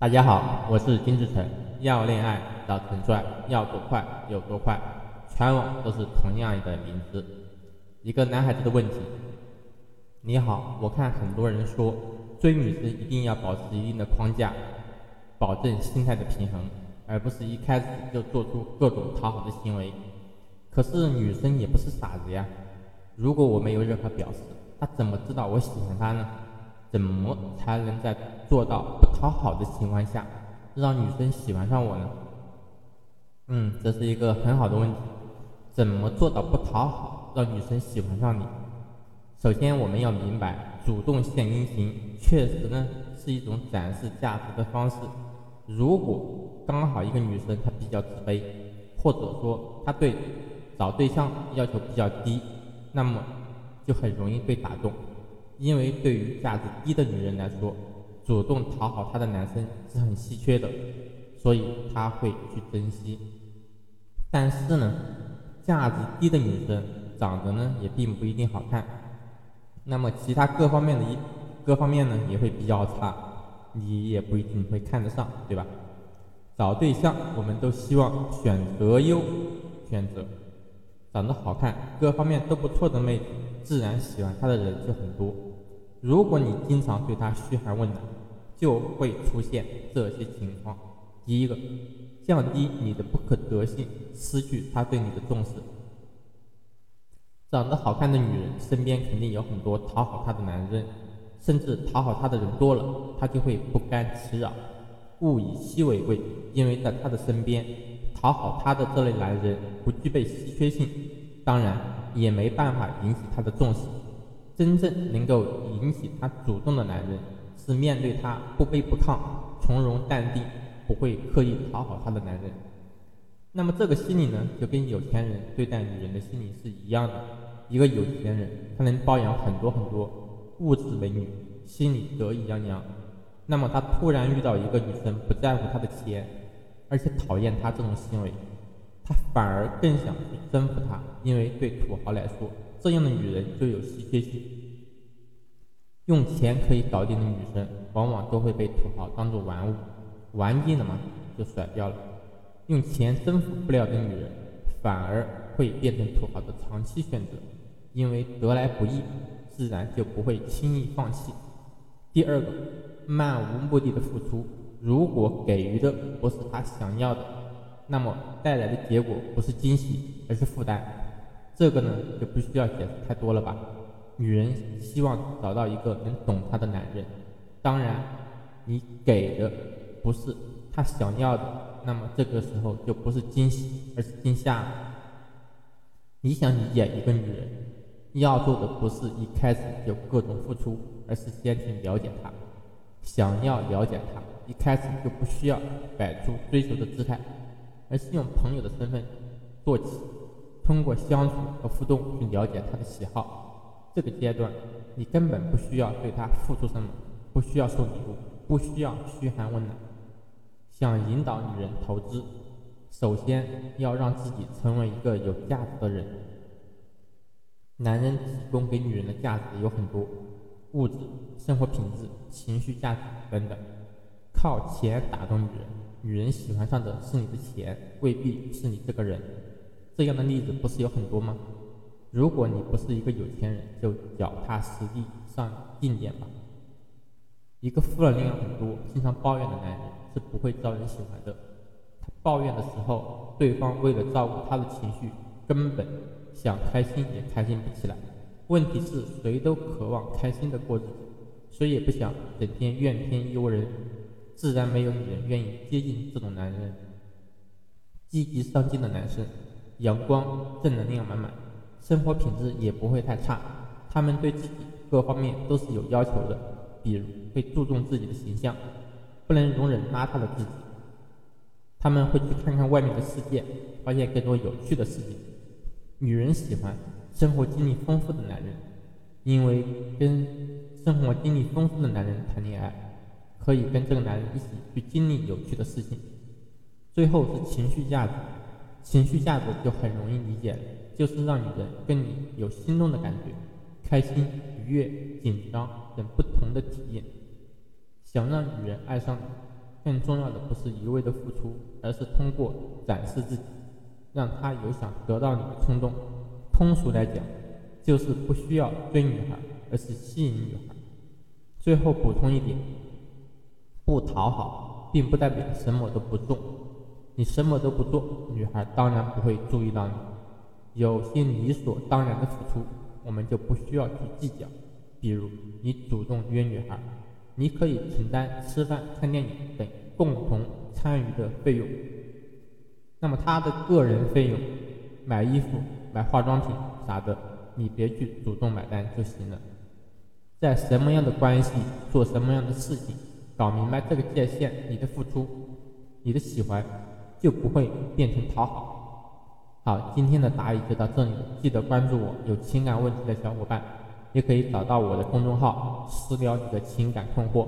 大家好，我是金志成。要恋爱找陈帅，要多快有多快，全网都是同样的名字。一个男孩子的问题：你好，我看很多人说追女生一定要保持一定的框架，保证心态的平衡，而不是一开始就做出各种讨好的行为。可是女生也不是傻子呀，如果我没有任何表示，她怎么知道我喜欢她呢？怎么才能在做到不讨好的情况下，让女生喜欢上我呢？嗯，这是一个很好的问题。怎么做到不讨好，让女生喜欢上你？首先，我们要明白，主动献殷勤确实呢是一种展示价值的方式。如果刚好一个女生她比较自卑，或者说她对找对象要求比较低，那么就很容易被打动。因为对于价值低的女人来说，主动讨好她的男生是很稀缺的，所以她会去珍惜。但是呢，价值低的女生长得呢也并不一定好看，那么其他各方面的一各方面呢也会比较差，你也不一定会看得上，对吧？找对象我们都希望选择优，选择长得好看、各方面都不错的妹子，自然喜欢她的人就很多。如果你经常对他嘘寒问暖，就会出现这些情况：第一个，降低你的不可得性，失去他对你的重视。长得好看的女人身边肯定有很多讨好她的男人，甚至讨好她的人多了，她就会不甘其扰，物以稀为贵。因为在她的身边，讨好她的这类男人不具备稀缺性，当然也没办法引起她的重视。真正能够引起他主动的男人，是面对他不卑不亢、从容淡定、不会刻意讨好他的男人。那么这个心理呢，就跟有钱人对待女人的心理是一样的。一个有钱人，他能包养很多很多物质美女，心里得意洋洋。那么他突然遇到一个女生不在乎他的钱，而且讨厌他这种行为，他反而更想去征服她，因为对土豪来说。这样的女人就有稀缺性，用钱可以搞定的女生，往往都会被土豪当做玩物，玩腻了嘛就甩掉了。用钱征服不了的女人，反而会变成土豪的长期选择，因为得来不易，自然就不会轻易放弃。第二个，漫无目的的付出，如果给予的不是他想要的，那么带来的结果不是惊喜，而是负担。这个呢就不需要解释太多了吧？女人希望找到一个能懂她的男人，当然，你给的不是她想要的，那么这个时候就不是惊喜，而是惊吓。你想理解一个女人，要做的不是一开始就各种付出，而是先去了解她。想要了解她，一开始就不需要摆出追求的姿态，而是用朋友的身份做起。通过相处和互动去了解他的喜好，这个阶段你根本不需要对他付出什么，不需要送礼物，不需要嘘寒问暖。想引导女人投资，首先要让自己成为一个有价值的人。男人提供给女人的价值有很多，物质、生活品质、情绪价值等等。靠钱打动女人，女人喜欢上的是你的钱，未必是你这个人。这样的例子不是有很多吗？如果你不是一个有钱人，就脚踏实地上进点吧。一个负能量很多、经常抱怨的男人是不会招人喜欢的。他抱怨的时候，对方为了照顾他的情绪，根本想开心也开心不起来。问题是谁都渴望开心的过日子，谁也不想整天怨天尤人，自然没有女人愿意接近这种男人。积极上进的男生。阳光正能量满满，生活品质也不会太差。他们对自己各方面都是有要求的，比如会注重自己的形象，不能容忍邋遢的自己。他们会去看看外面的世界，发现更多有趣的事情。女人喜欢生活经历丰富的男人，因为跟生活经历丰富的男人谈恋爱，可以跟这个男人一起去经历有趣的事情。最后是情绪价值。情绪价值就很容易理解，就是让女人跟你有心动的感觉，开心、愉悦、紧张等不同的体验。想让女人爱上你，更重要的不是一味的付出，而是通过展示自己，让她有想得到你的冲动。通俗来讲，就是不需要追女孩，而是吸引女孩。最后补充一点，不讨好并不代表什么都不做。你什么都不做，女孩当然不会注意到你。有些理所当然的付出，我们就不需要去计较。比如，你主动约女孩，你可以承担吃饭、看电影等共同参与的费用。那么，她的个人费用，买衣服、买化妆品啥的，你别去主动买单就行了。在什么样的关系做什么样的事情，搞明白这个界限，你的付出，你的喜欢。就不会变成讨好。好，今天的答疑就到这里，记得关注我。有情感问题的小伙伴，也可以找到我的公众号私聊你的情感困惑。